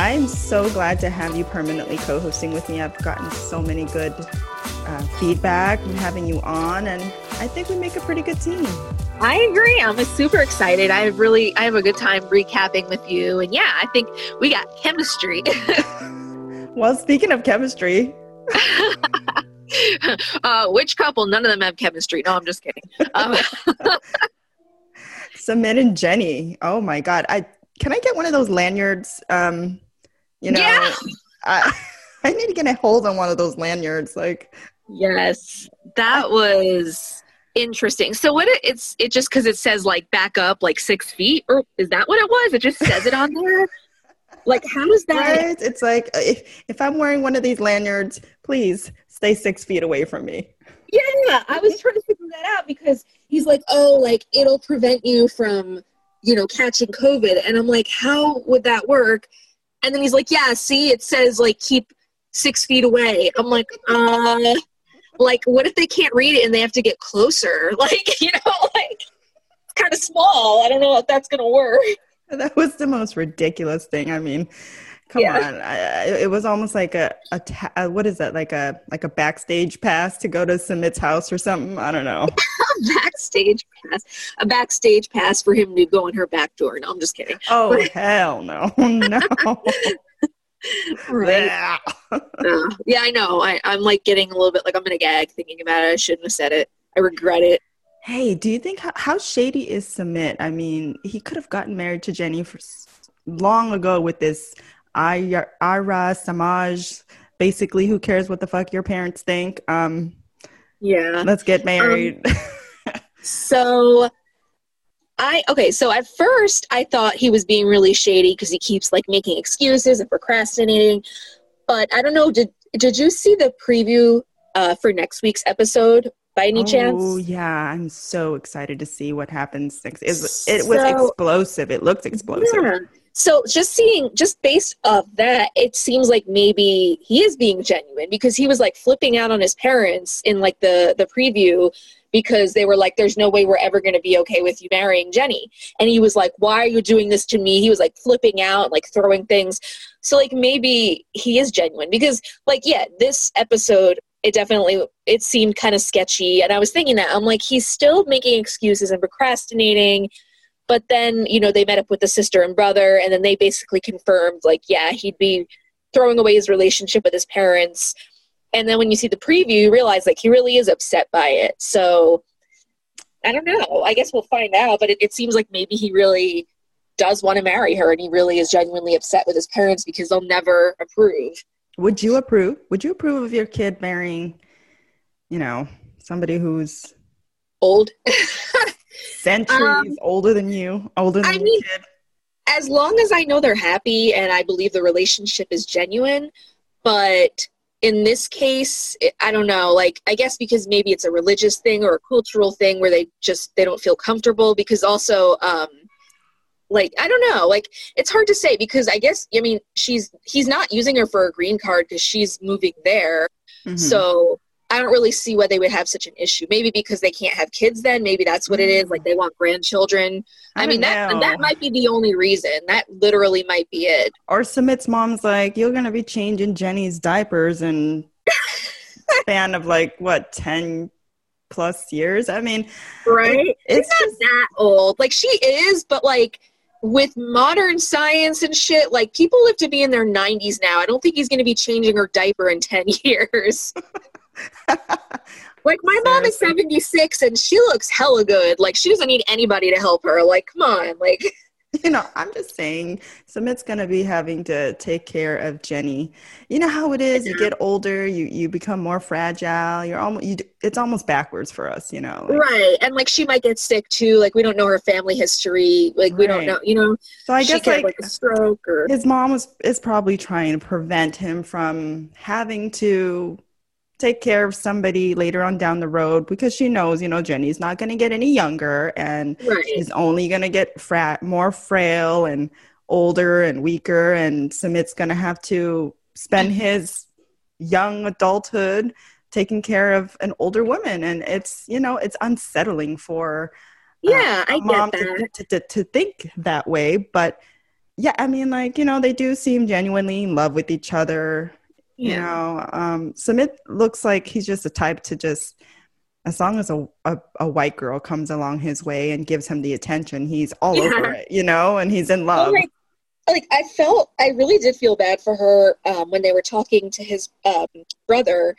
I'm so glad to have you permanently co hosting with me. I've gotten so many good uh, feedback from having you on, and I think we make a pretty good team. I agree. I'm super excited. I really, I have a good time recapping with you, and yeah, I think we got chemistry. well, speaking of chemistry, uh, which couple? None of them have chemistry. No, I'm just kidding. Um, Sumit and Jenny. Oh my God! I can I get one of those lanyards? Um, you know, yeah. I, I need to get a hold on one of those lanyards. Like, yes, that was interesting. So what it, it's it just because it says like back up like six feet, or is that what it was? It just says it on there. Like, how does that? Right? It's like uh, if if I'm wearing one of these lanyards, please stay six feet away from me. Yeah, I was trying to figure that out because he's like, oh, like it'll prevent you from, you know, catching COVID, and I'm like, how would that work? And then he's like, yeah, see, it says like keep six feet away. I'm like, uh, like what if they can't read it and they have to get closer? Like, you know, like kind of small. I don't know if that's gonna work. That was the most ridiculous thing. I mean, come yeah. on, I, it was almost like a, a, ta- what is that? Like a like a backstage pass to go to Sumit's house or something. I don't know. backstage pass, a backstage pass for him to go in her back door. No, I'm just kidding. Oh hell no, no. right. uh, yeah, I know. I, I'm like getting a little bit like I'm gonna gag thinking about it. I shouldn't have said it. I regret it. Hey, do you think how, how shady is Sumit? I mean, he could have gotten married to Jenny for long ago with this Arya Samaj. Basically, who cares what the fuck your parents think? Um, yeah, let's get married. Um, so I okay, so at first I thought he was being really shady because he keeps like making excuses and procrastinating. But I don't know, did did you see the preview uh, for next week's episode by any oh, chance? Oh yeah, I'm so excited to see what happens next. It, it was so, explosive. It looks explosive. Yeah. So just seeing, just based off that, it seems like maybe he is being genuine because he was like flipping out on his parents in like the the preview because they were like, there's no way we're ever going to be okay with you marrying Jenny. And he was like, why are you doing this to me? He was like flipping out, like throwing things. So, like, maybe he is genuine because, like, yeah, this episode, it definitely it seemed kind of sketchy and i was thinking that i'm like he's still making excuses and procrastinating but then you know they met up with the sister and brother and then they basically confirmed like yeah he'd be throwing away his relationship with his parents and then when you see the preview you realize like he really is upset by it. So i don't know. I guess we'll find out but it, it seems like maybe he really does want to marry her and he really is genuinely upset with his parents because they'll never approve. Would you approve would you approve of your kid marrying you know somebody who's old? Centuries um, older than you older than I mean, kid? as long as i know they're happy and i believe the relationship is genuine but in this case i don't know like i guess because maybe it's a religious thing or a cultural thing where they just they don't feel comfortable because also um like i don't know like it's hard to say because i guess i mean she's he's not using her for a green card because she's moving there mm-hmm. so I don't really see why they would have such an issue. Maybe because they can't have kids then. Maybe that's what it is. Like they want grandchildren. I, I mean that know. that might be the only reason. That literally might be it. Or Sumit's mom's like, you're gonna be changing Jenny's diapers and span of like what, ten plus years? I mean Right? It, it's not just, that old. Like she is, but like with modern science and shit, like people live to be in their 90s now. I don't think he's going to be changing her diaper in 10 years. like my mom is 76 and she looks hella good. Like she doesn't need anybody to help her. Like come on, like you know, I'm just saying Sumit's gonna be having to take care of Jenny. You know how it is. You get older, you you become more fragile. You're almost you. It's almost backwards for us, you know. Like, right, and like she might get sick too. Like we don't know her family history. Like we don't know, you know. So I guess like, like a stroke or his mom was is probably trying to prevent him from having to take care of somebody later on down the road because she knows, you know, Jenny's not going to get any younger and right. she's only going to get fra- more frail and older and weaker. And Sumit's going to have to spend his young adulthood taking care of an older woman. And it's, you know, it's unsettling for uh, yeah, uh, I mom to, to, to, to think that way. But yeah, I mean, like you know, they do seem genuinely in love with each other. Yeah. You know, um, Sumit looks like he's just a type to just, as long as a, a, a, white girl comes along his way and gives him the attention, he's all yeah. over it, you know, and he's in love. like, like, I felt, I really did feel bad for her um, when they were talking to his um, brother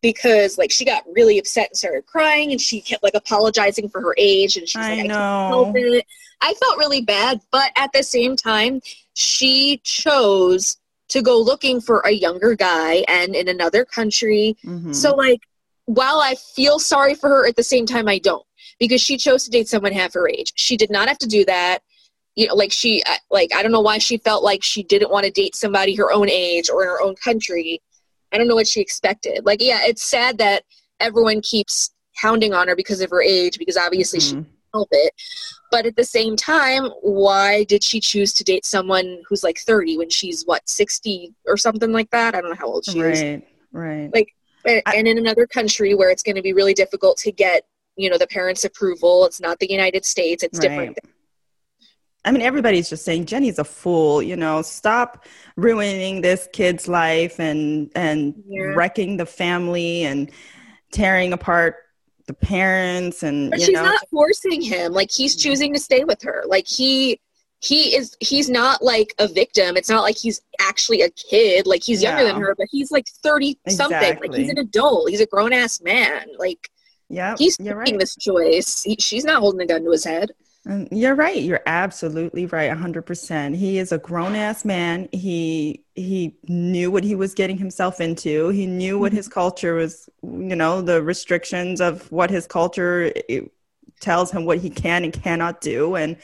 because like she got really upset and started crying and she kept like apologizing for her age and she's I like know. I can't help it. I felt really bad, but at the same time, she chose to go looking for a younger guy and in another country. Mm-hmm. So, like, while I feel sorry for her, at the same time, I don't because she chose to date someone half her age. She did not have to do that. You know, like she, like I don't know why she felt like she didn't want to date somebody her own age or in her own country. I don't know what she expected. Like, yeah, it's sad that everyone keeps hounding on her because of her age, because obviously mm-hmm. she help it. But at the same time, why did she choose to date someone who's like 30 when she's what, 60 or something like that? I don't know how old she right, is. Right, right. Like, I, and in another country where it's going to be really difficult to get, you know, the parents' approval. It's not the United States, it's right. different. I mean, everybody's just saying Jenny's a fool. You know, stop ruining this kid's life and and yeah. wrecking the family and tearing apart the parents and but she's know. not forcing him like he's mm-hmm. choosing to stay with her like he he is he's not like a victim it's not like he's actually a kid like he's younger yeah. than her but he's like 30 something exactly. like he's an adult he's a grown-ass man like yeah he's making right. this choice he, she's not holding a gun to his head you're right. You're absolutely right. 100%. He is a grown ass man. He he knew what he was getting himself into. He knew what his mm-hmm. culture was, you know, the restrictions of what his culture tells him what he can and cannot do and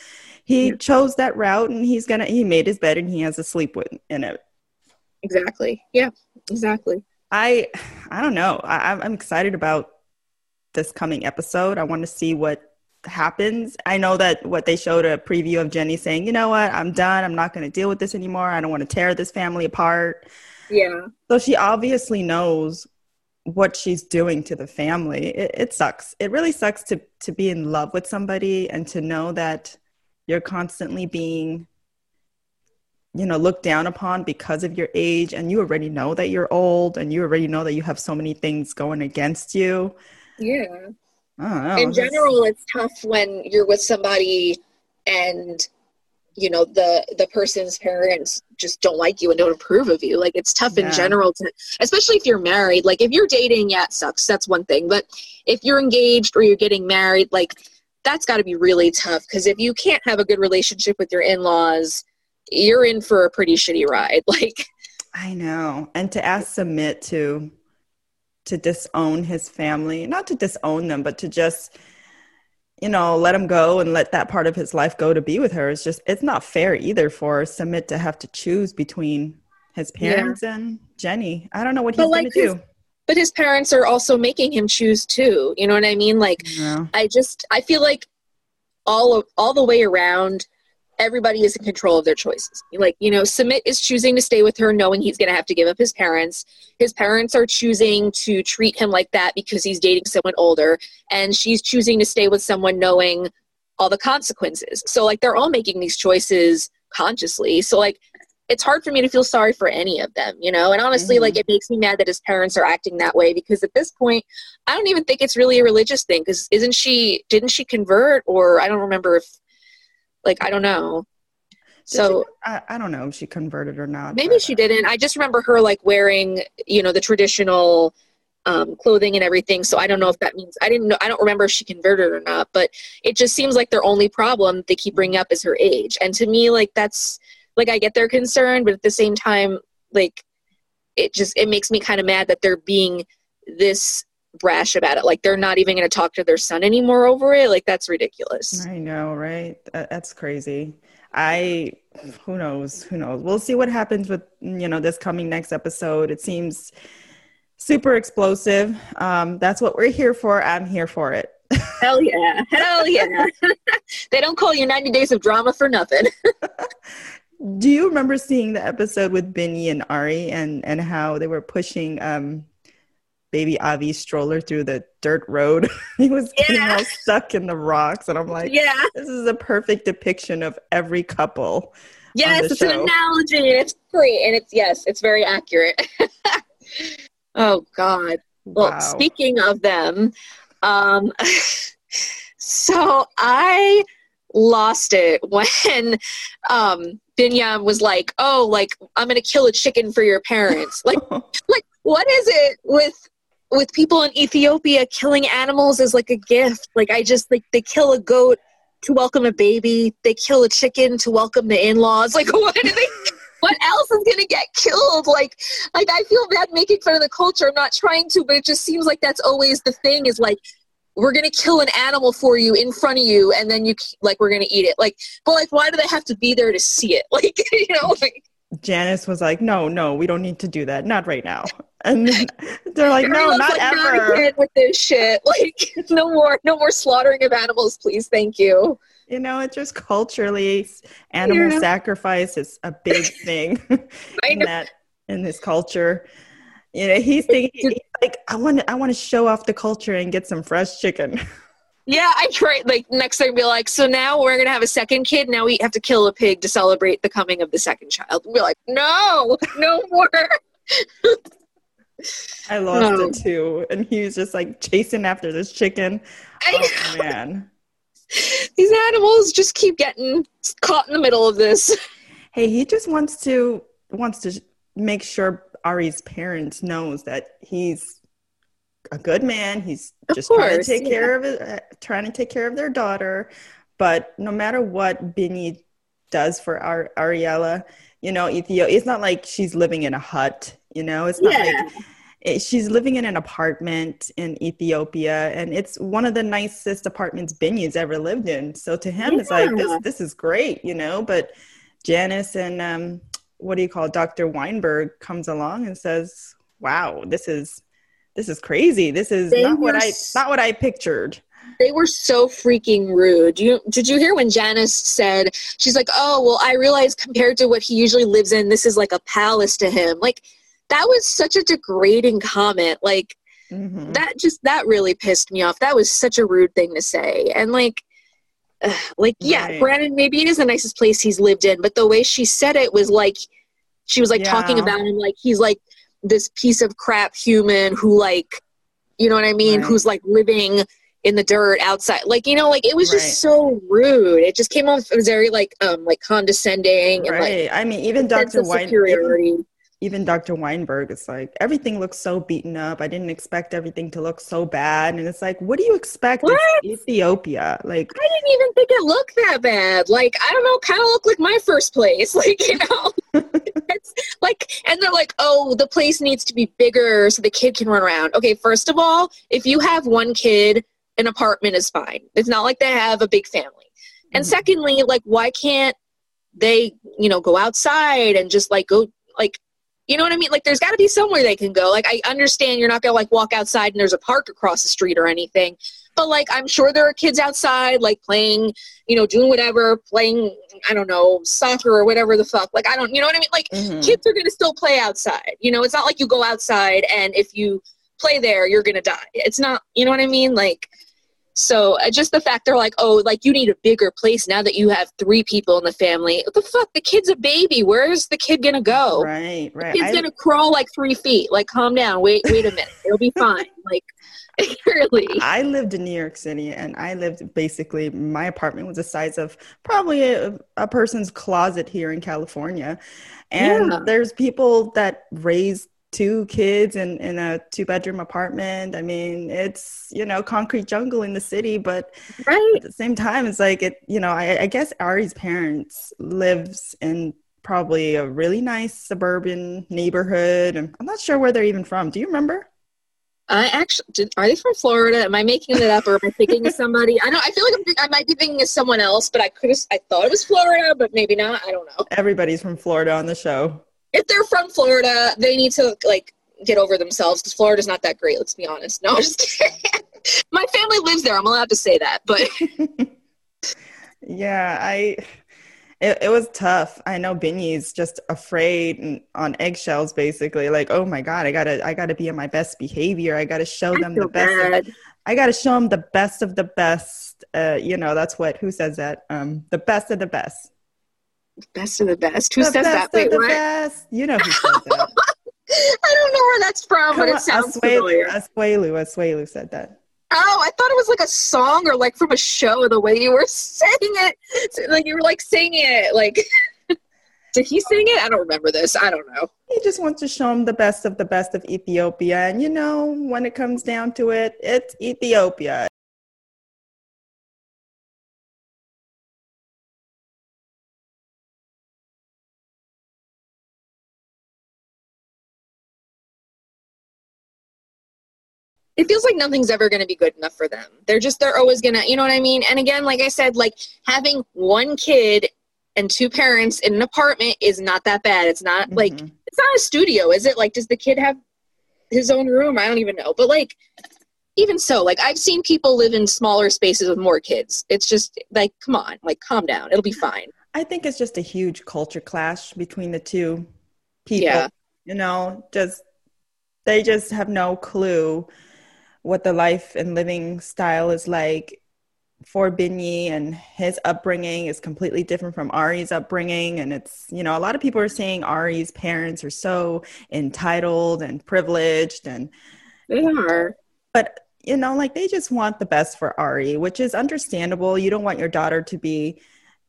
he yeah. chose that route and he's going to he made his bed and he has to sleep with in it. Exactly. Yeah, exactly. I I don't know. I I'm excited about this coming episode. I want to see what happens. I know that what they showed a preview of Jenny saying, you know what, I'm done. I'm not going to deal with this anymore. I don't want to tear this family apart. Yeah. So she obviously knows what she's doing to the family. It, it sucks. It really sucks to to be in love with somebody and to know that you're constantly being you know looked down upon because of your age and you already know that you're old and you already know that you have so many things going against you yeah Oh, in general, it's tough when you're with somebody and you know the the person's parents just don't like you and don't approve of you. Like it's tough yeah. in general to especially if you're married. Like if you're dating yeah it sucks. That's one thing. But if you're engaged or you're getting married like that's got to be really tough because if you can't have a good relationship with your in-laws you're in for a pretty shitty ride. Like i know. And to ask Sumit to to disown his family, not to disown them, but to just, you know, let him go and let that part of his life go to be with her. It's just, it's not fair either for Sumit to have to choose between his parents yeah. and Jenny. I don't know what he's like going to do. But his parents are also making him choose too. You know what I mean? Like, yeah. I just, I feel like all of, all the way around, everybody is in control of their choices. Like, you know, Sumit is choosing to stay with her knowing he's going to have to give up his parents. His parents are choosing to treat him like that because he's dating someone older. And she's choosing to stay with someone knowing all the consequences. So, like, they're all making these choices consciously. So, like, it's hard for me to feel sorry for any of them, you know? And honestly, mm-hmm. like, it makes me mad that his parents are acting that way because at this point, I don't even think it's really a religious thing because isn't she, didn't she convert? Or I don't remember if like I don't know. So she, I, I, don't know if she converted or not. Maybe she didn't. I just remember her like wearing, you know, the traditional um, clothing and everything. So I don't know if that means I didn't know. I don't remember if she converted or not. But it just seems like their only problem they keep bringing up is her age. And to me, like that's like I get their concern, but at the same time, like it just it makes me kind of mad that they're being this brash about it. Like they're not even going to talk to their son anymore over it. Like that's ridiculous. I know, right? That's crazy. I who knows, who knows. We'll see what happens with you know this coming next episode. It seems super explosive. Um, that's what we're here for. I'm here for it. Hell yeah. Hell yeah. they don't call you 90 days of drama for nothing. Do you remember seeing the episode with Binny and Ari and and how they were pushing um baby Avi stroller through the dirt road. he was yeah. getting all stuck in the rocks. And I'm like, yeah, this is a perfect depiction of every couple. Yes, it's show. an analogy, and it's great, and it's yes, it's very accurate. oh God. Well, wow. speaking of them, um, so I lost it when um, Binyam was like, "Oh, like I'm gonna kill a chicken for your parents." Like, like what is it with with people in Ethiopia killing animals is like a gift? Like, I just like they kill a goat to welcome a baby, they kill a chicken to welcome the in-laws. Like, what do they? what else is gonna get killed? Like, like I feel bad making fun of the culture. I'm not trying to, but it just seems like that's always the thing. Is like we're gonna kill an animal for you in front of you, and then you like we're gonna eat it. Like, but like, why do they have to be there to see it? Like, you know, like. Janice was like, "No, no, we don't need to do that. Not right now." And they're like, "No, not like, ever." Not with this shit. Like, no more, no more slaughtering of animals, please. Thank you. You know, it's just culturally, animal yeah. sacrifice is a big thing in that in this culture. You know, he's thinking he's like, I want to, I want to show off the culture and get some fresh chicken. Yeah, I try. Like next thing, be like, so now we're gonna have a second kid. Now we have to kill a pig to celebrate the coming of the second child. We're like, no, no more. I lost no. it too, and he was just like chasing after this chicken. Oh man, these animals just keep getting caught in the middle of this. Hey, he just wants to wants to make sure Ari's parents knows that he's a good man. He's just course, trying to take yeah. care of it, uh, trying to take care of their daughter. But no matter what Binny does for Ar- Ariela, you know, Ethiopia, it's not like she's living in a hut. You know, it's not yeah. like she's living in an apartment in Ethiopia, and it's one of the nicest apartments Binny's ever lived in. So to him, yeah. it's like this. This is great, you know. But Janice and um, what do you call it, Dr. Weinberg comes along and says, "Wow, this is this is crazy. This is they not what I not what I pictured." They were so freaking rude. You did you hear when Janice said she's like, "Oh, well, I realize compared to what he usually lives in, this is like a palace to him." Like that was such a degrading comment. Like mm-hmm. that just that really pissed me off. That was such a rude thing to say. And like like yeah right. brandon maybe it is the nicest place he's lived in but the way she said it was like she was like yeah. talking about him like he's like this piece of crap human who like you know what i mean right. who's like living in the dirt outside like you know like it was right. just so rude it just came off very like um like condescending and like i mean even dr white even, even Dr. Weinberg is like, everything looks so beaten up. I didn't expect everything to look so bad. And it's like, what do you expect? What? Ethiopia. Like I didn't even think it looked that bad. Like, I don't know, kind of looked like my first place. Like, you know. it's like and they're like, oh, the place needs to be bigger so the kid can run around. Okay, first of all, if you have one kid, an apartment is fine. It's not like they have a big family. And mm-hmm. secondly, like why can't they, you know, go outside and just like go like you know what I mean? Like, there's got to be somewhere they can go. Like, I understand you're not going to like walk outside and there's a park across the street or anything, but like, I'm sure there are kids outside, like playing, you know, doing whatever, playing, I don't know, soccer or whatever the fuck. Like, I don't, you know what I mean? Like, mm-hmm. kids are going to still play outside. You know, it's not like you go outside and if you play there, you're going to die. It's not, you know what I mean? Like, so uh, just the fact they're like, oh, like you need a bigger place now that you have three people in the family. What the fuck? The kid's a baby. Where's the kid gonna go? Right, right. The kid's I, gonna crawl like three feet. Like, calm down. Wait, wait a minute. It'll be fine. like, really. I lived in New York City, and I lived basically. My apartment was the size of probably a, a person's closet here in California, and yeah. there's people that raise two kids in, in a two bedroom apartment. I mean, it's, you know, concrete jungle in the city, but right. at the same time, it's like it, you know, I, I guess Ari's parents lives in probably a really nice suburban neighborhood. And I'm not sure where they're even from. Do you remember? I actually did, are they from Florida? Am I making it up, or am I thinking of somebody? I don't. I feel like I'm, i might be thinking of someone else, but I could. I thought it was Florida, but maybe not. I don't know. Everybody's from Florida on the show if they're from Florida, they need to like get over themselves because Florida's not that great. Let's be honest. No, I'm just kidding. My family lives there. I'm allowed to say that, but yeah, I. It, it was tough. I know Binny's just afraid and on eggshells, basically. Like, oh my god, I gotta, I gotta be in my best behavior. I gotta show them the best. Of, I gotta show them the best of the best. Uh, you know, that's what who says that? Um, the best of the best. Best of the best. Who the says best that? Wait, what? best. You know who says that. I don't know where that's from, but it on, sounds Asuelu, familiar. Asuelu, Asuelu said that. Oh, I thought it was like a song or like from a show. The way you were saying it, like you were like singing it. Like, did he sing it? I don't remember this. I don't know. He just wants to show him the best of the best of Ethiopia. And you know, when it comes down to it, it's Ethiopia. It feels like nothing's ever going to be good enough for them. They're just they're always gonna, you know what I mean? And again, like I said, like having one kid and two parents in an apartment is not that bad. It's not like Mhm. it's not a studio, is it? Like, does the kid have his own room? I don't even know. But like, even so, like I've seen people live in smaller spaces with more kids. It's just like, come on, like calm down. It'll be fine. I think it's just a huge culture clash between the two people. Yeah. You know, just they just have no clue what the life and living style is like for Binyi and his upbringing is completely different from Ari's upbringing. And it's, you know, a lot of people are saying Ari's parents are so entitled and privileged and They are. but you know like they just want the best for ari which is understandable you don't want your daughter to be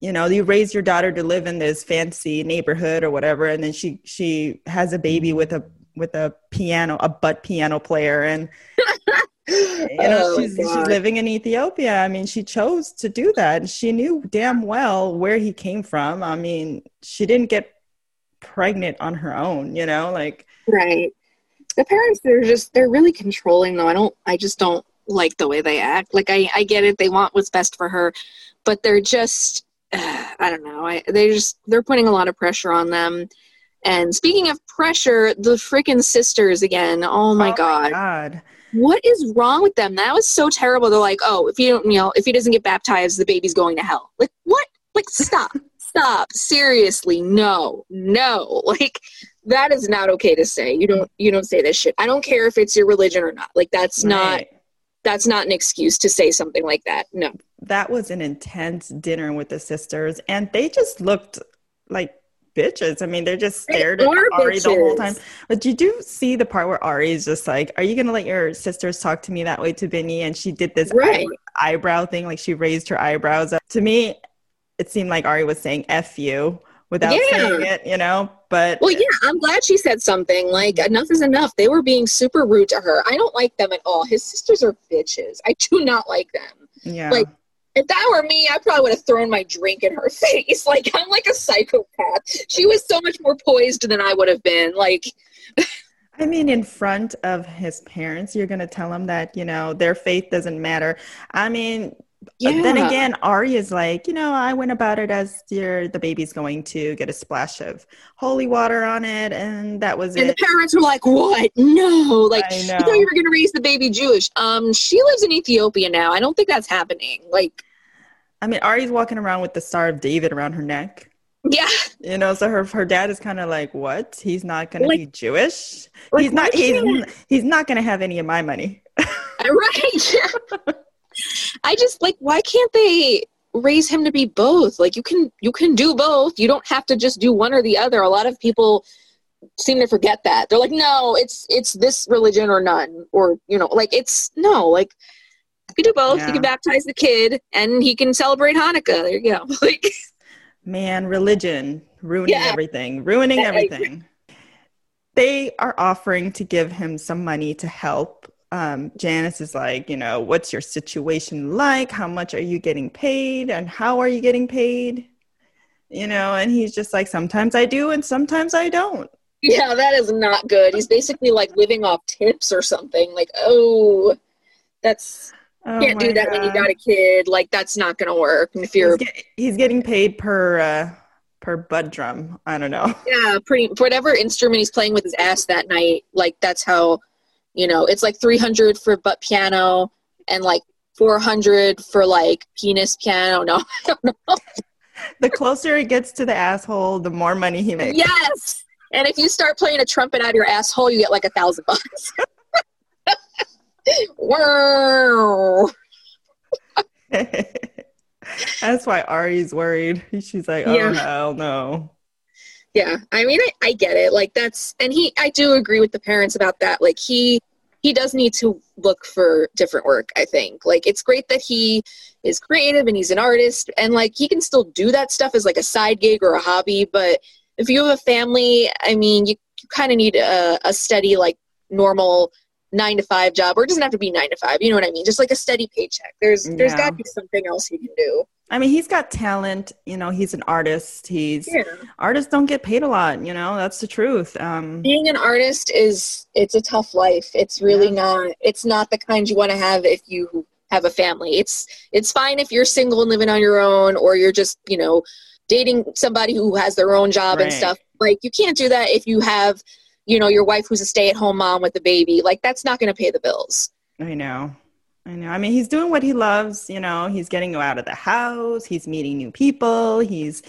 you know you raise your daughter to live in this fancy neighborhood or whatever and then she she has a baby with a with a piano a butt piano player and you know Oh, she's, she's living in ethiopia i mean she chose to do that and she knew damn well where he came from i mean she didn't get pregnant on her own you know like Right. The parents they're just they're really controlling though. I don't I just don't like the way they act. Like I I get it they want what's best for her, but they're just uh, I don't know. I they just they're putting a lot of pressure on them. And speaking of pressure, the freaking sisters again. Oh my oh god. god What is wrong with them? That was so terrible. They're like, "Oh, if you don't, you know, if he doesn't get baptized, the baby's going to hell." Like, what? Like stop. stop. Seriously. No. No. Like that is not okay to say. You don't you don't say this shit. I don't care if it's your religion or not. Like that's not that's not an excuse to say something like that. No. that was an intense dinner with the sisters and they just looked like bitches i mean they're just They stared at are ari the whole time but you do see the part where ari is just like are you gonna let your sisters talk to me that way to Binny? and she did this Right. eye- eyebrow thing like she raised her eyebrows up to me it seemed like ari was saying f you without Yeah. saying it you know but Well, yeah, I'm glad she said something. Like enough is enough. They were being super rude to her. I don't like them at all. His sisters are bitches. I do not like them. yeah like, If that were me, I probably would have thrown my drink in her face. Like I'm like a psychopath. She was so much more poised than I would have been. Like I mean, in front of his parents, you're going to tell him that, you know, their faith doesn't matter. I mean, yeah. then again, Ari is like, you know, I went about it as the baby's going to get a splash of holy water on it, and that was it. And the parents were like, "What? No! Like, I you know. thought you were going to raise the baby Jewish? Um, she lives in Ethiopia now. I don't think that's happening. Like, I mean, Ari's walking around with the Star of David around her neck. yeah, You know, so her her dad is kind of like, "What? He's not going to be Jewish. like, he's not. He's he's not going to have any of my money." right. I just like, why can't they raise him to be both? Like, you can you can do both. You don't have to just do one or the other. A lot of people seem to forget that. They're like, no, it's it's this religion or none, or you know, like it's no, like. You can do both. Yeah. You can baptize the kid, and he can celebrate Hanukkah. There you go. Like, Man, religion ruining Yeah. everything, ruining everything. They are offering to give him some money to help. Um, Janice is like, you know, what's your situation like? How much are you getting paid? And how are you getting paid? You know, and he's just like, sometimes I do and sometimes I don't. Yeah, that is not good. He's basically like living off tips or something. Like, oh, that's Oh can't do that when you got a kid. Like, that's not gonna work. And if you're He's, get- he's getting paid per uh, per bud drum. I don't know. yeah, pretty whatever instrument he's playing with his ass that night, like that's how, you know, it's like three hundred for butt piano and like four hundred for like penis piano. No, I don't know. The closer it gets to the asshole, the more money he makes. yes. And if you start playing a trumpet out of your asshole, you get like a thousand bucks. wow. That's why Ari's worried. She's like, oh yeah. hell no. Yeah, I mean, I, I get it. Like that's, and he, I do agree with the parents about that. Like he, he does need to look for different work. I think. Like it's great that he is creative and he's an artist, and like he can still do that stuff as like a side gig or a hobby. But if you have a family, I mean, you, you kind of need a, a steady, like normal nine to five job, or it doesn't have to be nine to five. You know what I mean? Just like a steady paycheck. There's yeah. there's got to be something else he can do. I mean, he's got talent. You know, he's an artist. He's yeah. artists don't get paid a lot. You know, that's the truth. Um, Being an artist is it's a tough life. It's really yeah. not. It's not the kind you want to have if you have a family. It's it's fine if you're single and living on your own, or you're just you know dating somebody who has their own job right. and stuff. Like you can't do that if you have you know your wife who's a stay-at-home mom with a baby. Like that's not going to pay the bills. I know. I know. I mean, he's doing what he loves. You know, he's getting out of the house. He's meeting new people. He's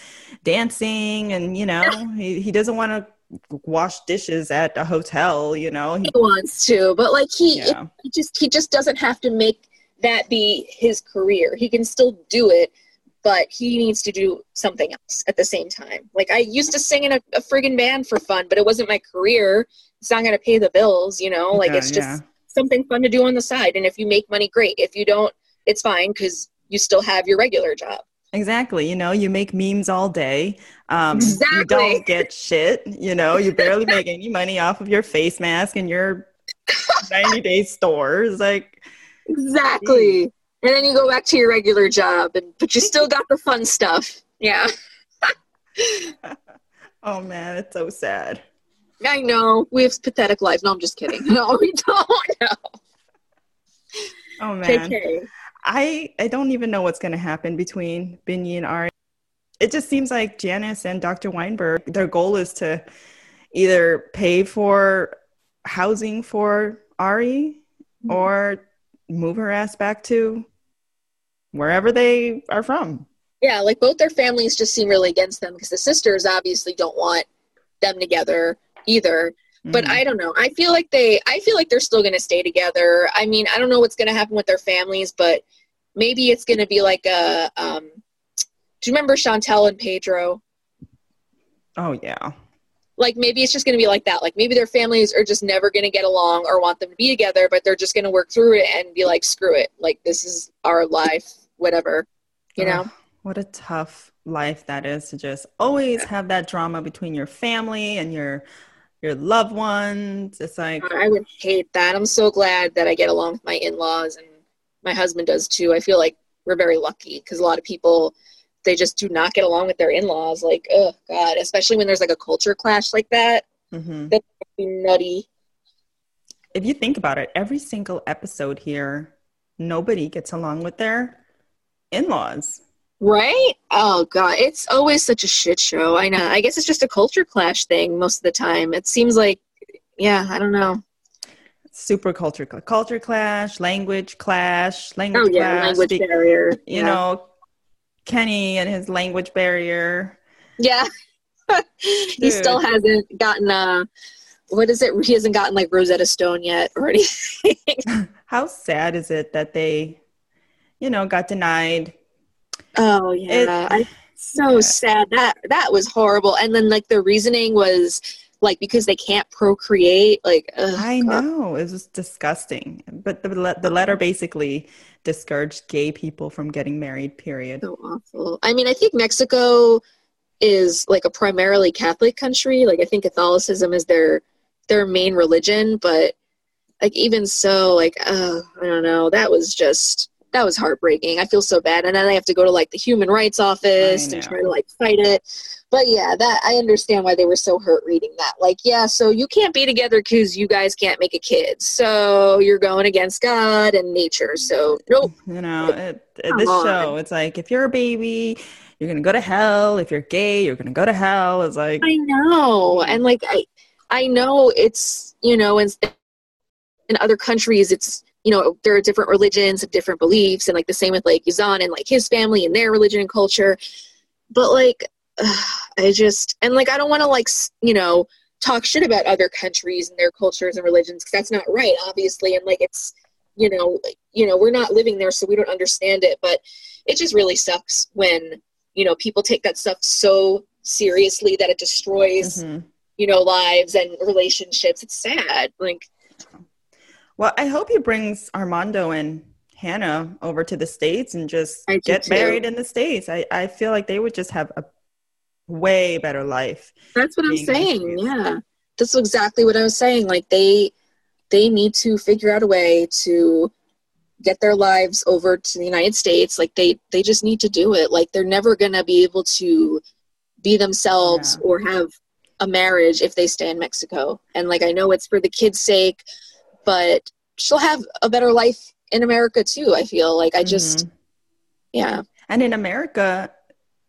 dancing, and you know, he he doesn't want to wash dishes at a hotel. You know, he, he wants to, but like he, yeah. it, he just he just doesn't have to make that be his career. He can still do it, but he needs to do something else at the same time. Like I used to sing in a, a friggin' band for fun, but it wasn't my career. It's not going to pay the bills. You know, like yeah, it's just. Yeah something fun to do on the side. And if you make money, great. If you don't, it's fine because you still have your regular job. Exactly. You know, you make memes all day. Um, exactly. You don't get shit. You know, you barely make any money off of your face mask and your 90 day stores. Like, exactly. Geez. And then you go back to your regular job, and but you still got the fun stuff. Yeah. oh man, it's so sad. I know. We have pathetic lives. No, I'm just kidding. No, we don't. No. Oh man. I I don't even know what's gonna happen between Binyi and Ari. It just seems like Janice and Dr. Weinberg, their goal is to either pay for housing for Ari mm-hmm. or move her ass back to wherever they are from. Yeah, like both their families just seem really against them because the sisters obviously don't want them together either. But I don't know. I feel like they I feel like they're still going to stay together. I mean, I don't know what's going to happen with their families, but maybe it's going to be like a um do you remember Chantel and Pedro? Oh yeah. Like maybe it's just going to be like that. Like maybe their families are just never going to get along or want them to be together, but they're just going to work through it and be like, screw it. Like this is our life, whatever. You know. Oh, what a tough life that is to just always have that drama between your family and your your loved ones. It's like I would hate that. I'm so glad that I get along with my in-laws and my husband does too. I feel like we're very lucky because a lot of people they just do not get along with their in-laws. Like, oh god, especially when there's like a culture clash like that. Mm-hmm. That's nutty. If you think about it, every single episode here, nobody gets along with their in-laws. Right? Oh god, it's always such a shit show. I know. I guess it's just a culture clash thing most of the time. It seems like yeah, I don't know. Super culture culture clash, language clash, language oh, yeah, clash, language barrier. You yeah. know, Kenny and his language barrier. Yeah. he still hasn't gotten uh what is it? He hasn't gotten like Rosetta Stone yet or anything. How sad is it that they, you know, got denied Oh yeah, it, so yeah. sad that that was horrible. And then like the reasoning was like because they can't procreate. Like ugh, I know it was disgusting. But the the letter basically discouraged gay people from getting married. Period. So awful. I mean, I think Mexico is like a primarily Catholic country. Like I think Catholicism is their their main religion, but like even so, like uh, I don't know. That was just that was heartbreaking. I feel so bad. And then I have to go to like the human rights office and try to like fight it. But yeah, that I understand why they were so hurt reading that. Like, yeah, so you can't be together because you guys can't make a kid. So you're going against God and nature. So nope. You know, it, it, this on. show, it's like if you're a baby, you're gonna go to hell. If you're gay, you're gonna go to hell. It's like I know, and like I, I know it's you know, in in other countries, it's you know, there are different religions and different beliefs, and like the same with like Yazan and like his family and their religion and culture. But like, uh, I just and like I don't want to like you know talk shit about other countries and their cultures and religions because that's not right, obviously. And like it's you know, you know, we're not living there, so we don't understand it. But it just really sucks when you know people take that stuff so seriously that it destroys, mm-hmm. you know, lives and relationships. It's sad. Like, well, I hope he brings Armando and Hannah over to the states and just get married in the states. I I feel like they would just have a way better life. That's what I'm saying. Yeah. That's exactly what I was saying. Like they they need to figure out a way to get their lives over to the United States. Like they they just need to do it. Like they're never gonna be able to be themselves yeah. or have a marriage if they stay in Mexico. And like I know it's for the kids' sake, but she'll have a better life in America too, I feel. Like I just mm-hmm. yeah. And in America,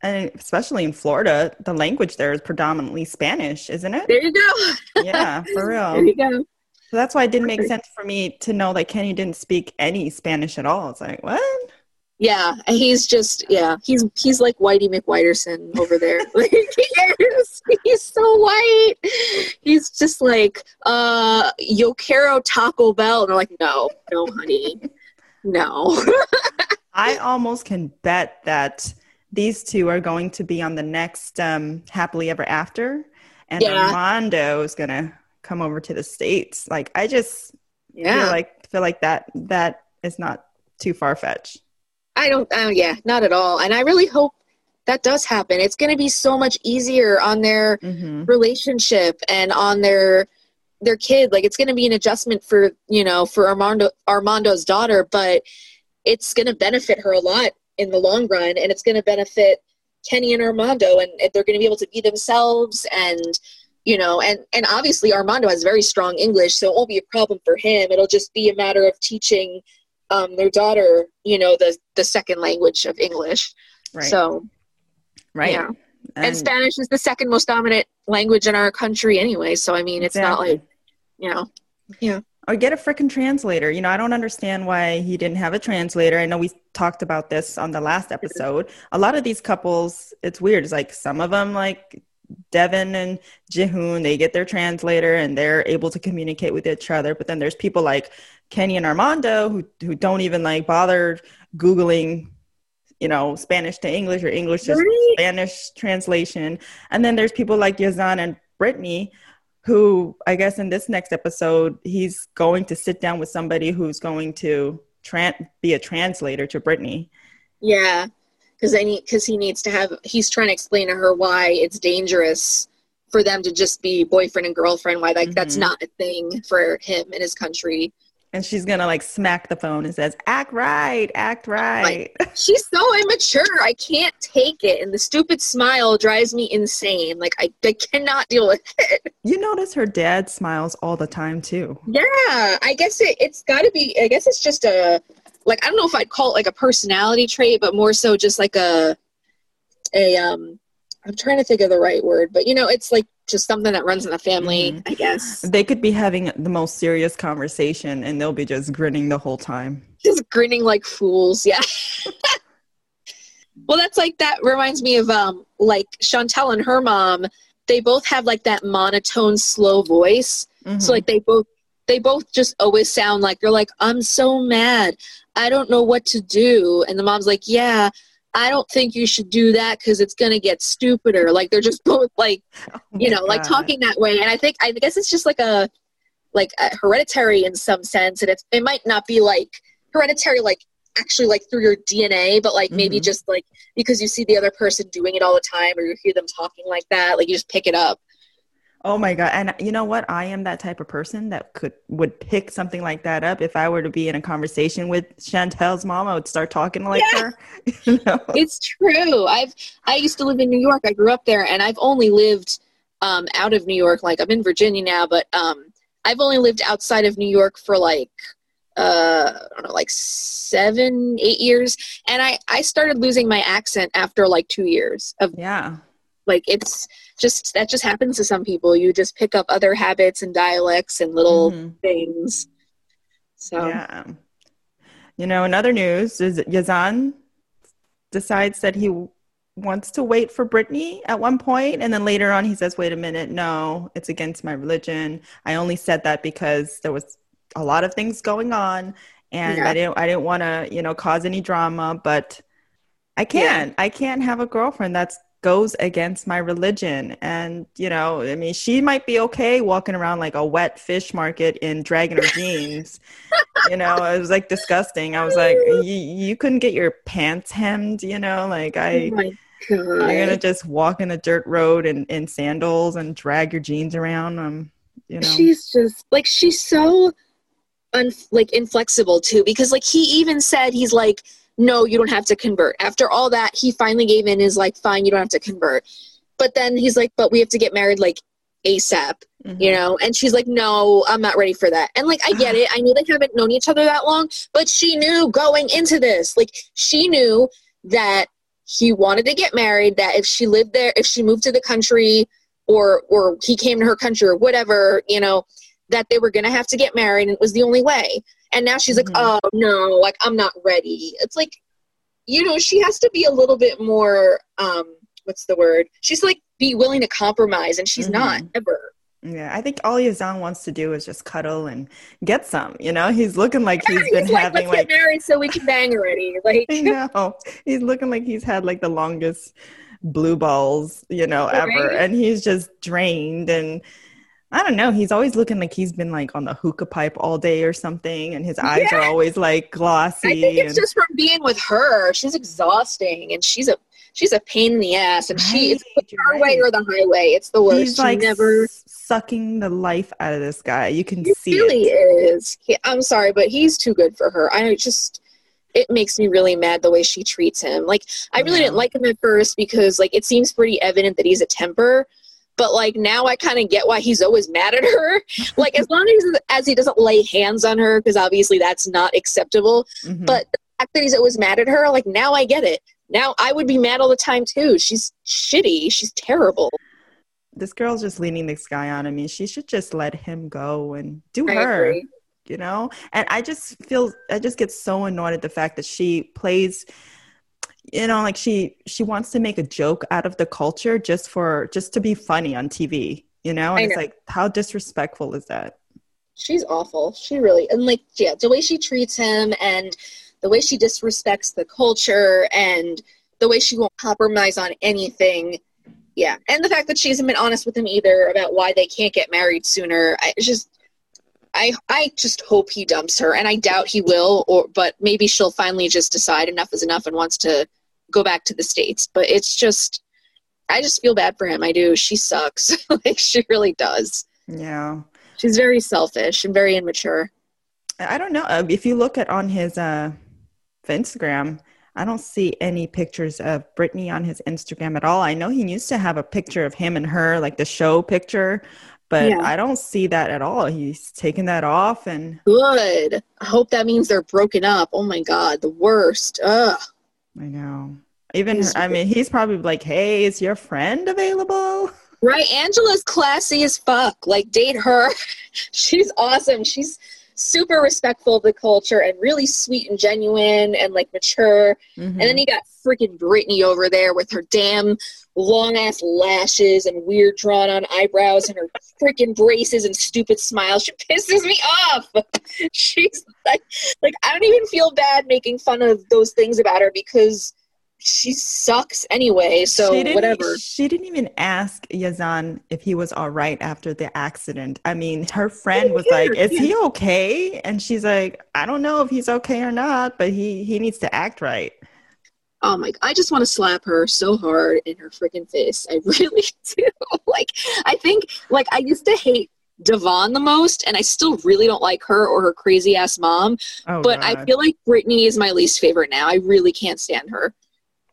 and especially in Florida, the language there is predominantly Spanish, isn't it? There you go. yeah, for real. There you go. So that's why it didn't make sense for me to know that Kenny didn't speak any Spanish at all. It's like, what? Yeah, he's just yeah, he's he's like Whitey McWhiterson over there. like he is. He's so white. He's just like, uh, yo quiero Taco Bell. And they're like, no, no, honey. No. I almost can bet that these two are going to be on the next um, happily ever after and yeah. armando is gonna come over to the states like i just yeah feel like feel like that that is not too far-fetched i don't uh, yeah not at all. And i really hope that does happen. It's going to be so much easier on their mm-hmm. relationship and on their their kid. Like it's going to be an adjustment for you know for armando armando's daughter but it's going to benefit her a lot in the long run and it's going to benefit kenny and armando and they're going to be able to be themselves and you know and and obviously armando has very strong english so it won't be a problem for him. It'll just be a matter of teaching um, their daughter you know the the second language of english right. so right yeah and, and, spanish is the second most dominant language in our country anyway so i mean it's exactly. not like you know yeah or get a freaking translator. You know, I don't understand why he didn't have a translator. I know we talked about this on the last episode. A lot of these couples, it's weird. It's like some of them, like Deavan and Jihoon, they get their translator and they're able to communicate with each other. But then there's people like Kenny and Armando who who don't even like bother googling, you know, Spanish to English or English to right. Spanish translation. And then there's people like Yazan and Brittany who I guess in this next episode, he's going to sit down with somebody who's going to tran- be a translator to Brittany. Yeah, because I need because he needs to have. He's trying to explain to her why it's dangerous for them to just be boyfriend and girlfriend. Why like mm-hmm. that's not a thing for him in his country and she's gonna like smack the phone and says act right act right. like, she's so immature i can't take it and the stupid smile drives me insane like I, I cannot deal with it. You notice her dad smiles all the time too. Yeah i guess it, it's got to be i guess it's just a like i don't know if i'd call it like a personality trait but more so just like a a um i'm trying to think of the right word but you know it's like just something that runs in the family, mm-hmm. I guess. They could be having the most serious conversation and they'll be just grinning the whole time. Just grinning like fools, yeah. well, that's like that reminds me of um like Chantel and her mom. They both have like that monotone, slow voice. Mm-hmm. So like they both they both just always sound like they're like, I'm so mad. I don't know what to do. And the mom's like, Yeah, I don't think you should do that because it's going to get stupider. Like they're just both like, oh you know, God. like talking that way. And I think, I guess it's just like a, like a hereditary in some sense. And it's, it might not be like hereditary, like actually like through your DNA, but like mm-hmm. maybe just like because you see the other person doing it all the time or you hear them talking like that, like you just pick it up. Oh my god! And you know what? I am that type of person that could would pick something like that up if I were to be in a conversation with Chantel's mom. I would start talking like yeah. her. You know? It's true. I've I used to live in New York. I grew up there, and I've only lived um, out of New York. Like I'm in Virginia now, but um, I've only lived outside of New York for like uh, I don't know, like seven, eight years, and I I started losing my accent after like two years of yeah like it's just that just happens to some people. You just pick up other habits and dialects and little mm-hmm. things. So yeah. You know, in other news, is Yazan decides that he wants to wait for Brittany at one point, and then later on he says, "Wait a minute, no, it's against my religion. I only said that because there was a lot of things going on, and yeah. I didn't I didn't want to you know cause any drama, but I can't yeah. I can't have a girlfriend that's goes against my religion. And you know i mean she might be okay walking around like a wet fish market in dragging her jeans. You know it was like disgusting. I was like you, couldn't get your pants hemmed you know? Like i oh you're gonna just walk in a dirt road in, in sandals and drag your jeans around um you know. She's just like she's so un- like inflexible too because like he even said he's like no you don't have to convert. After all that he finally gave in is like fine you don't have to convert. But then he's like but we have to get married like asap mm-hmm. you know? And she's like no i'm not ready for that. And like i get it. I knew they haven't known each other that long but she knew going into this. Like she knew that he wanted to get married that if she lived there if she moved to the country or or he came to her country or whatever you know that they were going to have to get married and it was the only way and now she's mm-hmm. like oh no like i'm not ready it's like you know she has to be a little bit more um what's the word she's like be willing to compromise and she's mm-hmm. not ever yeah, I think all Yazan wants to do is just cuddle and get some. You know, he's looking like he's yeah, been he's having like, like married so we can bang already. Like, no, he's looking like he's had like the longest blue balls, you know, ever, right? and he's just drained and I don't know. He's always looking like he's been like on the hookah pipe all day or something, and his eyes yeah. are always like glossy. I think it's and... just from being with her. She's exhausting, and she's a she's a pain in the ass, and right, she it's the right. way or the highway. It's the worst. He's she like never sucking the life out of this guy. You can he see really it. is. He, I'm sorry, but he's too good for her. I just it makes me really mad the way she treats him. Like I really yeah. didn't like him at first because like it seems pretty evident that he's a temper but like now I kind of get why he's always mad at her. like as long as as he doesn't lay hands on her, because obviously that's not acceptable. Mm-hmm. But the fact that he's always mad at her, like now I get it. Now I would be mad all the time too. She's shitty. She's terrible. This girl's just leaning this guy on. I mean, she should just let him go and do I her. Agree. You know? And I just feel I just get so annoyed at the fact that she plays you know like she she wants to make a joke out of the culture just for just to be funny on tv you know and know. it's like how disrespectful is that she's awful she really and like yeah the way she treats him and the way she disrespects the culture and the way she won't compromise on anything yeah and the fact that she hasn't been honest with him either about why they can't get married sooner I, just I I just hope he dumps her, and I doubt he will. Or but maybe she'll finally just decide enough is enough and wants to go back to the states. But it's just, I just feel bad for him. I do. She sucks. like she really does. Yeah. She's very selfish and very immature. I don't know uh, if you look at on his uh, Instagram. I don't see any pictures of Brittany on his Instagram at all. I know he used to have a picture of him and her, like the show picture, but yeah. I don't see that at all. He's taken that off and good. I hope that means they're broken up. Oh my god, the worst. Ugh. I know. Even I mean, he's probably like, "Hey, is your friend available?" Right. Angela's classy as fuck. Like, date her. She's awesome. She's super respectful of the culture and really sweet and genuine and like mature. Mm-hmm. And then you got freaking Brittany over there with her damn long ass lashes and weird drawn on eyebrows and her freaking braces and stupid smile. She pisses me off. She's like, like I don't even feel bad making fun of those things about her because she sucks anyway. So she whatever. She didn't even ask Yazan if he was all right after the accident. I mean, her friend was like, "Is he okay?" And she's like, "I don't know if he's okay or not, but he he needs to act right." Oh my! I just want to slap her so hard in her freaking face. I really do. like, I think like I used to hate Deavan the most, and I still really don't like her or her crazy ass mom. Oh, but God. I feel like brittany is my least favorite now. I really can't stand her.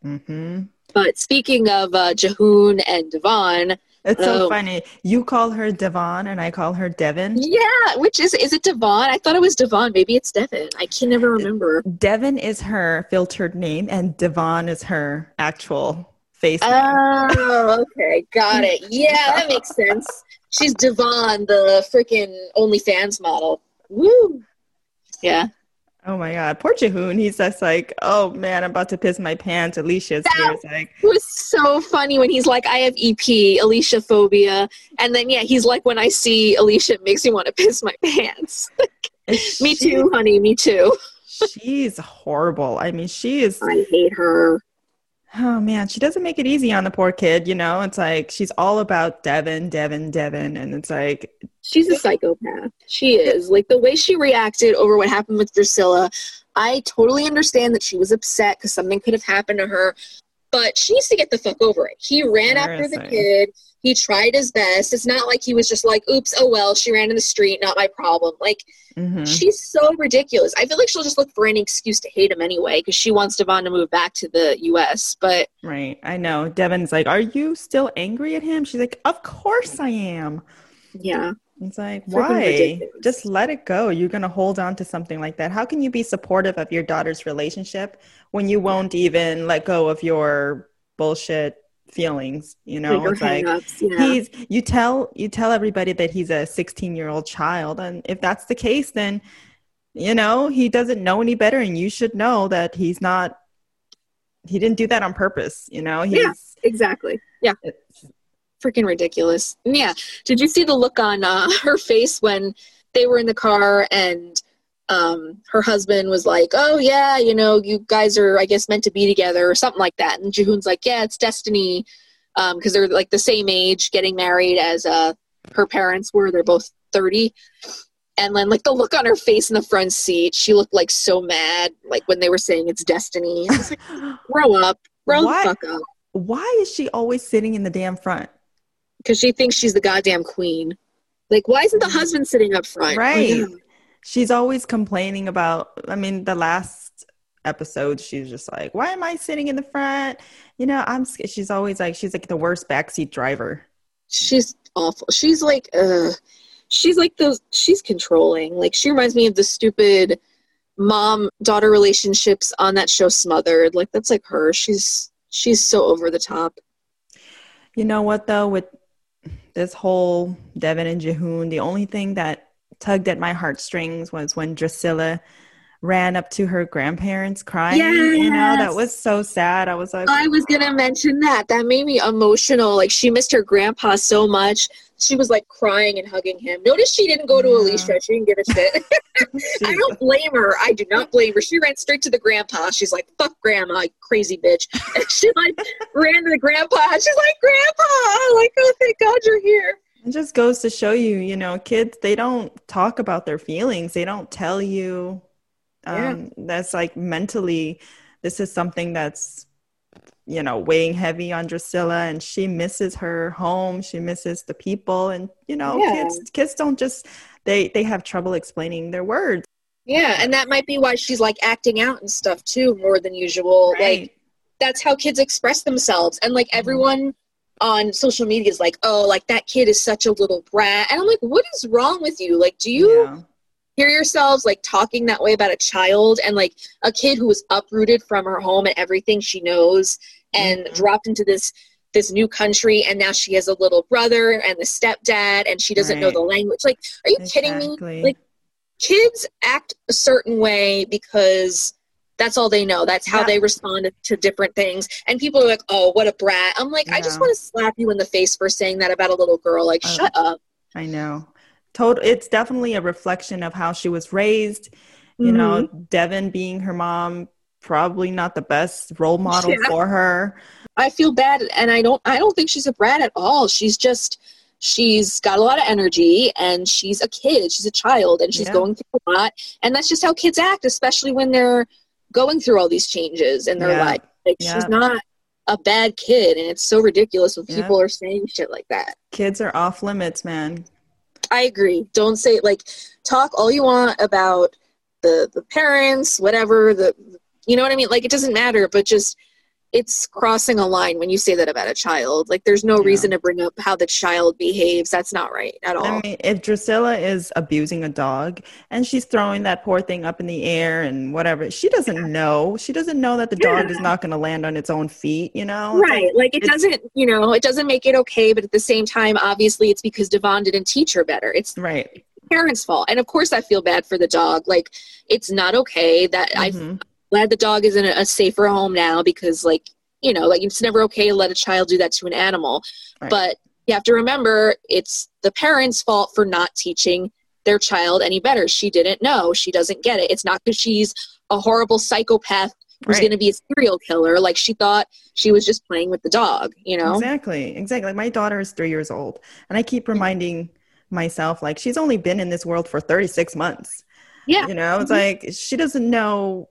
Mm-hmm. But speaking of uh, Jihoon and Deavan, it's so um, funny. You call her Devon and I call her Devon. Yeah, which is is it Devon? I thought it was Devon. Maybe it's Devon. I can never remember. Devon is her filtered name and Devon is her actual face. Oh, okay. Got it. Yeah, that makes sense. She's Devon, the freaking OnlyFans model. Woo. Yeah. Oh my God, poor Jihoon. He's just like, oh man, I'm about to piss my pants. Elicia's that here. like, it was so funny when he's like, I have EP, Elicia phobia, and then yeah, he's like, when I see Elicia, it makes me want to piss my pants. me too, honey. Me too. she's horrible. I mean, she is. I hate her. Oh man, she doesn't make it easy on the poor kid, you know? It's like she's all about Deavan, Deavan, Deavan. And it's like she's a psychopath. She is. Like the way she reacted over what happened with Drascilla, I totally understand that she was upset because something could have happened to her, but she needs to get the fuck over it. He ran after the kid. He tried his best. It's not like he was just like, oops, oh well, she ran in the street, not my problem. Like, mm-hmm. she's so ridiculous. I feel like she'll just look for any excuse to hate him anyway because she wants Deavan to move back to the US. But. Right. I know. Deavan's like, are you still angry at him? She's like, of course I am. Yeah. It's like, why? Ridiculous. Just let it go. You're going to hold on to something like that. How can you be supportive of your daughter's relationship when you won't even let go of your bullshit feelings you know it's like yeah. he's you tell you tell everybody that he's a 16 year old child and if that's the case then you know he doesn't know any better and you should know that he's not he didn't do that on purpose you know he's, yeah exactly. Yeah. Freaking ridiculous. Yeah did you see the look on uh, her face when they were in the car and um, her husband was like, "Oh yeah, you know, you guys are, I guess, meant to be together or something like that." And Jihoon's like, "Yeah, it's destiny," because um, they're like the same age, getting married as uh, her parents were. They're both thirty, and then like the look on her face in the front seat, she looked like so mad, like when they were saying it's destiny. I was like, "Grow up, grow the fuck up." Why is she always sitting in the damn front? Because she thinks she's the goddamn queen. Like, why isn't the husband sitting up front? Right she's always complaining about i mean the last episode she's just like why am i sitting in the front? You know i'm she's always like she's like the worst backseat driver. She's awful. She's like uh she's like those she's controlling. Like she reminds me of the stupid mom daughter relationships on that show smothered. Like that's like her. She's she's so over the top. You know what though? With this whole deavan and jihoon the only thing that tugged at my heartstrings was when Drascilla ran up to her grandparents crying. Yes. You know, that was so sad. I was like, I was to mention that. That made me emotional. Like, she missed her grandpa so much. She was like crying and hugging him. Notice she didn't go to yeah. Elicia. She didn't give a shit. I don't blame her. I do not blame her. She ran straight to the grandpa. She's like, fuck grandma, crazy bitch. And she like ran to the grandpa. She's like, grandpa. Like, oh, thank God you're here. It just goes to show you, you know, kids, they don't talk about their feelings. They don't tell you um, yeah. that's like mentally, this is something that's, you know, weighing heavy on Drascilla and she misses her home. She misses the people. And, you know, yeah. kids, kids don't just, they, they have trouble explaining their words. Yeah. And that might be why she's like acting out and stuff too, more than usual. Right. Like, that's how kids express themselves. And like mm-hmm. everyone, on social media is like, oh, like that kid is such a little brat. And I'm like, what is wrong with you? Like, do you yeah. hear yourselves like talking that way about a child and like a kid who was uprooted from her home and everything she knows and mm-hmm. dropped into this this new country and now she has a little brother and the stepdad and she doesn't right. know the language. Like, are you exactly. kidding me? Like kids act a certain way because that's all they know. That's how yeah. they respond to different things. And people are like, "Oh, what a brat!" I'm like, yeah. I just want to slap you in the face for saying that about a little girl. Like, shut up. I know. Total. It's definitely a reflection of how she was raised. You mm-hmm. know, Deavan being her mom, probably not the best role model yeah. for her. I feel bad, and I don't. I don't think she's a brat at all. She's just she's got a lot of energy and she's a kid she's a child and she's going through a lot and that's just how kids act especially when they're going through all these changes in their yeah. life. Like yeah. she's not a bad kid, and it's so ridiculous when people are saying shit like that. Kids are off limits, man. I agree. Don't say like talk all you want about the the parents, whatever the you know what I mean. Like it doesn't matter, but just it's crossing a line when you say that about a child. Like there's no yeah. reason to bring up how the child behaves. That's not right at all. I mean, if Drascilla is abusing a dog and she's throwing that poor thing up in the air and whatever, she doesn't yeah. know. She doesn't know that the yeah. dog is not going to land on its own feet, you know? Right. Like, like it doesn't, you know, it doesn't make it okay, but at the same time, obviously it's because Deavan didn't teach her better. It's right. Parents' fault. And of course I feel bad for the dog. Like it's not okay that mm-hmm. I glad the dog is in a, a safer home now because like you know like it's never okay to let a child do that to an animal right. but you have to remember it's the parents fault for not teaching their child any better she didn't know she doesn't get it it's not because she's a horrible psychopath who's right. going to be a serial killer. Like she thought she was just playing with the dog, you know? Exactly. Exactly. my daughter is three years old. And I keep reminding myself, like, she's only been in this world for 36 months. Yeah. You know, it's mm-hmm. like she doesn't know.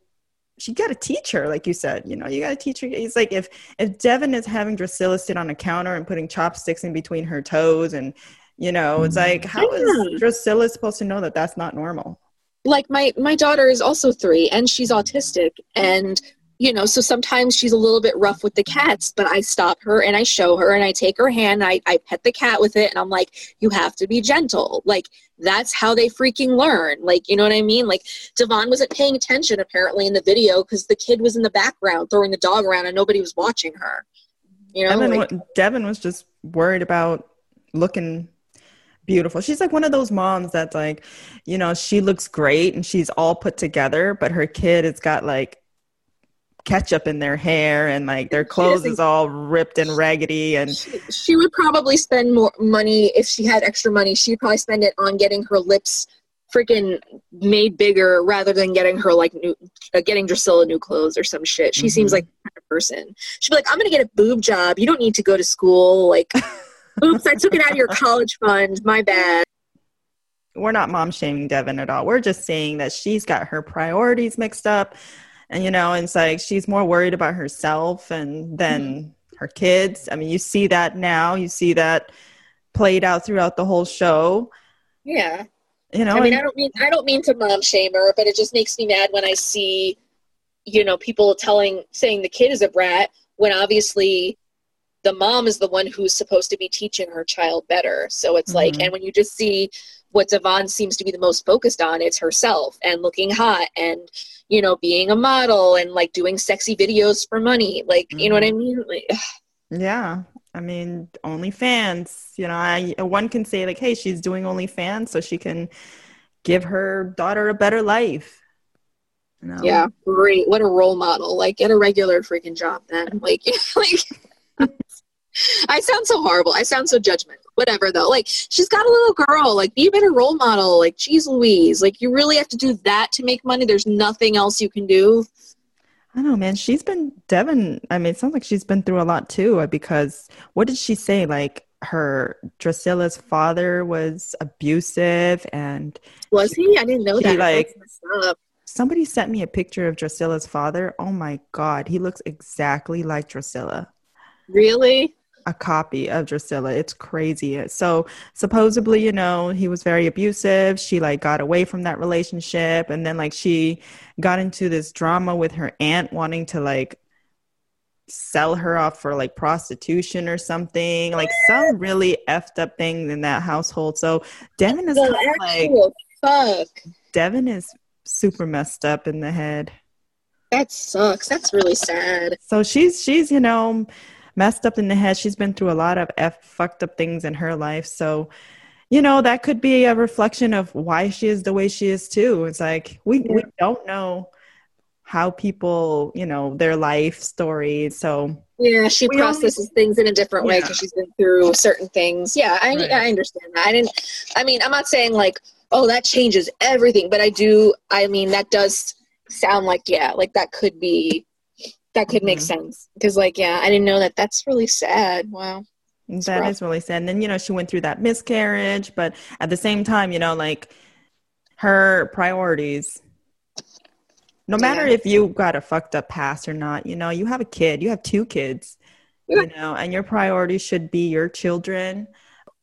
She got to teach her, like you said. You know, you got to teach her. It's like if if Deavan is having Drascilla sit on a counter and putting chopsticks in between her toes, and you know, it's mm-hmm. like how is Drascilla supposed to know that that's not normal? like my my daughter is also three and she's autistic and you know so sometimes she's a little bit rough with the cats but i stop her and i show her and i take her hand I, I pet the cat with it and i'm like you have to be gentle. Like that's how they freaking learn. Like you know what i mean? Like deavan wasn't paying attention apparently in the video because the kid was in the background throwing the dog around and nobody was watching her. You know deavan, like, deavan was just worried about looking beautiful. She's like one of those moms that's like, you know, she looks great and she's all put together, but her kid has got like ketchup in their hair and like their clothes is all ripped and raggedy and she, she, would probably spend more money if she had extra money she'd probably spend it on getting her lips freaking made bigger rather than getting her like new uh, getting Drascilla new clothes or some shit she mm-hmm. seems like kind of person she'd be like i'm gonna get a boob job you don't need to go to school like Oops, I took it out of your college fund. My bad. We're not mom shaming Deavan at all. We're just saying that she's got her priorities mixed up. And, you know, it's like she's more worried about herself and than mm-hmm. her kids. I mean, you see that now. You see that played out throughout the whole show. Yeah. You know, I mean, and- I don't mean I don't mean to mom shame her, but it just makes me mad when I see, you know, people telling saying the kid is a brat when obviously the mom is the one who's supposed to be teaching her child better. So it's mm-hmm. like, and when you just see what Deavan seems to be the most focused on, it's herself and looking hot and, you know, being a model and like doing sexy videos for money. Like, mm-hmm. you know what I mm-hmm. mean? Like, yeah. I mean, OnlyFans, you know, I, one can say like, hey, she's doing OnlyFans so she can give her daughter a better life. You know? Yeah, great. What a role model. Like, get a regular freaking job then. Like, like I sound so horrible. I sound so judgmental. Whatever though. Like she's got a little girl. Like be a better role model. Like geez Louise. Like you really have to do that to make money. There's nothing else you can do. I don't know, man. She's been Deavan. I mean, it sounds like she's been through a lot too. Uh, because what did she say? Like her Drascilla's father was abusive, and was he? I didn't know that. Like somebody sent me a picture of Drascilla's father. Oh my god, he looks exactly like Drascilla. Really? A copy of Drascilla. It's crazy. So supposedly, you know, he was very abusive. She like got away from that relationship and then like she got into this drama with her aunt wanting to like sell her off for like prostitution or something. Like some really effed up thing in that household. So Deavan is like fuck. Deavan is super messed up in the head. That sucks. That's really sad. So she's she's, you know, messed up in the head. She's been through a lot of F fucked up things in her life. So, you know, that could be a reflection of why she is the way she is too. It's like we, yeah. we don't know how people, you know, their life story. So yeah, she processes only, things in a different way because she's been through certain things. Yeah, I, right. I understand that. I didn't. I mean, I'm not saying like, oh, that changes everything, but I do. I mean, that does sound like yeah, like that could be that could make mm-hmm. sense. Because like yeah i didn't know that. That's really sad. Wow. It's that rough. is really sad. And then you know she went through that miscarriage but at the same time you know like her priorities no matter yeah. if you got a fucked up past or not you know you have a kid you have two kids yeah. you know and your priorities should be your children.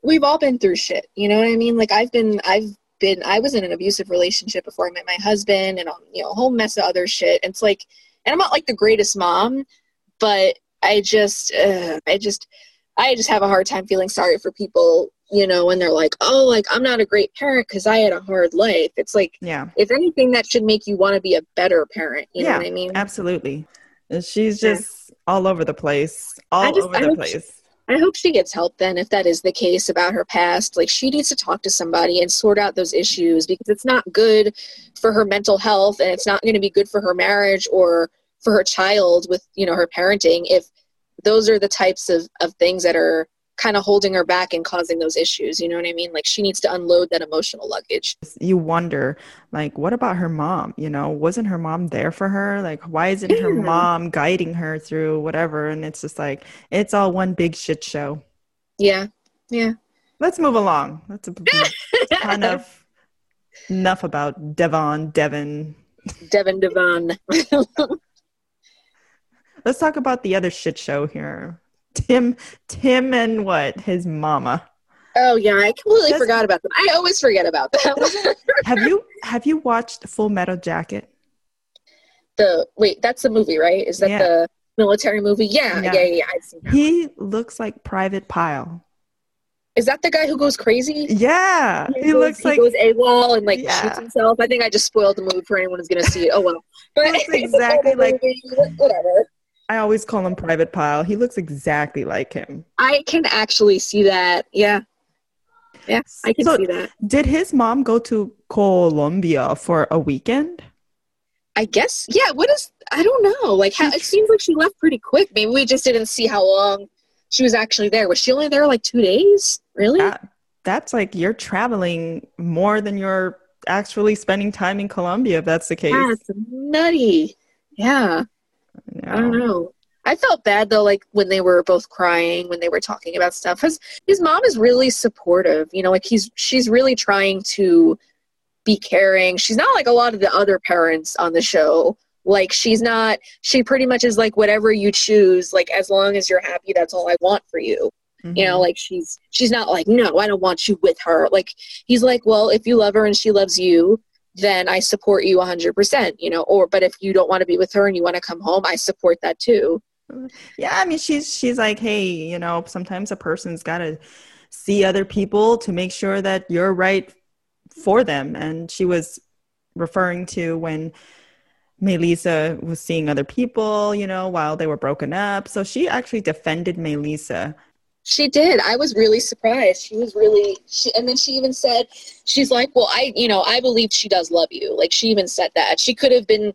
We've all been through shit. You know what i mean? Like i've been i've been i was in an abusive relationship before i met my husband and you know a whole mess of other shit. And it's like and I'm not like the greatest mom, but I just, uh, I just, I just have a hard time feeling sorry for people, you know, when they're like, oh, like I'm not a great parent because I had a hard life. It's like, yeah, if anything, that should make you want to be a better parent. You yeah, know what I mean? Absolutely. She's just yeah. all over the place, all just, over the place. I hope she gets help then if that is the case about her past. Like she needs to talk to somebody and sort out those issues because it's not good for her mental health and it's not going to be good for her marriage or for her child with, you know, her parenting if those are the types of, of things that are kind of holding her back and causing those issues. You know what I mean? Like she needs to unload that emotional luggage. You wonder, like, what about her mom? You know, wasn't her mom there for her? Like, why isn't her mm. mom guiding her through whatever? And it's just like, it's all one big shit show. Yeah. Yeah. Let's move along. That's a kind of enough about Devon, Devon. Devon, Devon. Let's talk about the other shit show here. Tim, Tim, and what his mama. Oh yeah, I completely That's, forgot about them. I always forget about them. have you have you watched Full Metal Jacket? The wait, that's the movie, right? Is that yeah. the military movie? Yeah, yeah, yeah. yeah, yeah he looks like Private Pyle. Is that the guy who goes crazy? Yeah, he, he goes, looks like he goes AWOL and like yeah. shoots himself. I think I just spoiled the movie for anyone who's gonna see it. Oh well, but exactly like whatever. I always call him Private Pyle. He looks exactly like him. I can actually see that. Yeah. Yeah, I can so see that. Did his mom go to Colombia for a weekend? I guess. Yeah. What is? I don't know. Like, how, it seems like she left pretty quick. Maybe we just didn't see how long she was actually there. Was she only there like two days? Really? That, that's like you're traveling more than you're actually spending time in Colombia. If that's the case. That's nutty. Yeah. I don't know. I felt bad though, like when they were both crying when they were talking about stuff. Because his mom is really supportive. You know, like he's she's really trying to be caring. She's not like a lot of the other parents on the show. Like she's not. She pretty much is like whatever you choose. Like as long as you're happy, that's all I want for you. Mm-hmm. You know, mm-hmm. like she's she's not like no, I don't want you with her. Like he's like, well, if you love her and she loves you, then I support you 100%, you know, or but if you don't want to be with her and you want to come home, I support that too. Yeah, I mean she's she's like, "Hey, you know, sometimes a person's got to see other people to make sure that you're right for them." And she was referring to when Melissa was seeing other people, you know, while they were broken up. So she actually defended Melissa she did. I was really surprised. She was really, she, and then she even said, she's like, well, I, you know, I believe she does love you. Like she even said that. She could have been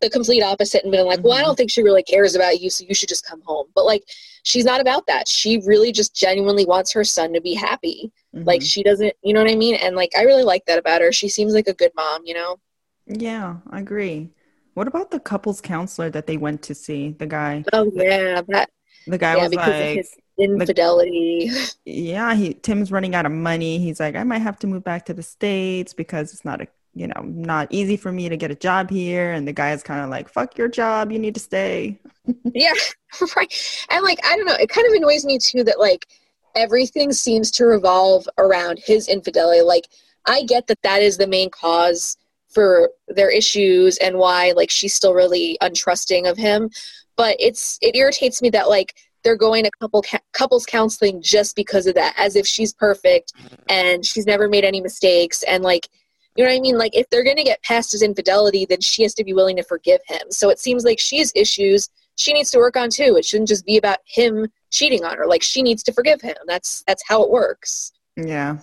the complete opposite and been like, mm-hmm. well, I don't mm-hmm. think she really cares about you, so you should just come home. But like, she's not about that. She really just genuinely wants her son to be happy. Mm-hmm. Like she doesn't, you know what I mean? And like, I really like that about her. She seems like a good mom, you know? Yeah, I agree. What about the couples counselor that they went to see? The guy. Oh yeah, that. The guy yeah, was like, infidelity. yeah, he Tim's running out of money. He's like, I might have to move back to the states because it's not a you know not easy for me to get a job here. And the guy's kind of like, fuck your job, you need to stay. yeah, right. And like, I don't know, it kind of annoys me too that like everything seems to revolve around his infidelity. Like, I get that that is the main cause for their issues and why like she's still really untrusting of him but it's it irritates me that like they're going to couple couples counseling just because of that as if she's perfect and she's never made any mistakes. And like you know what i mean? Like if they're going to get past his infidelity then she has to be willing to forgive him. So it seems like she has issues she needs to work on too. It shouldn't just be about him cheating on her. Like she needs to forgive him. That's that's how it works. Yeah.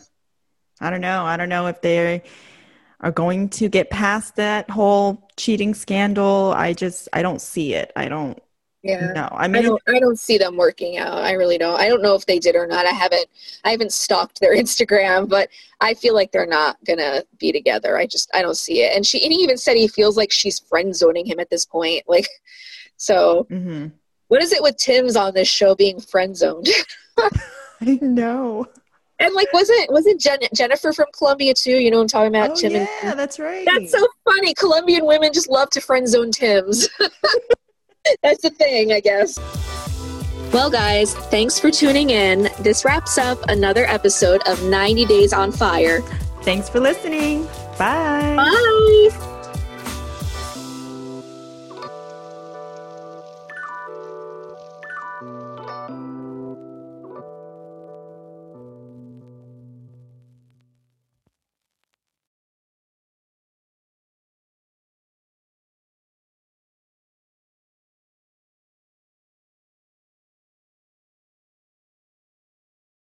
I don't know. I don't know if they are going to get past that whole cheating scandal. I just i don't see it. I don't yeah. No, I mean, I don't, I don't see them working out. I really don't. I don't know if they did or not. I haven't, I haven't stalked their Instagram, but I feel like they're not gonna be together. I just, I don't see it. And she, and he even said he feels like she's friend zoning him at this point. Like, so mm-hmm. what is it with Tim's on this show being friend zoned? I know. And like, wasn't wasn't Jen- Jennifer from Colombia too? You know what I'm talking about? Oh, Tim yeah, and, that's right. That's so funny. Colombian women just love to friend zone Tim's. That's the thing, I guess. Well, guys, thanks for tuning in. This wraps up another episode of 90 Days on Fire. Thanks for listening. Bye. Bye.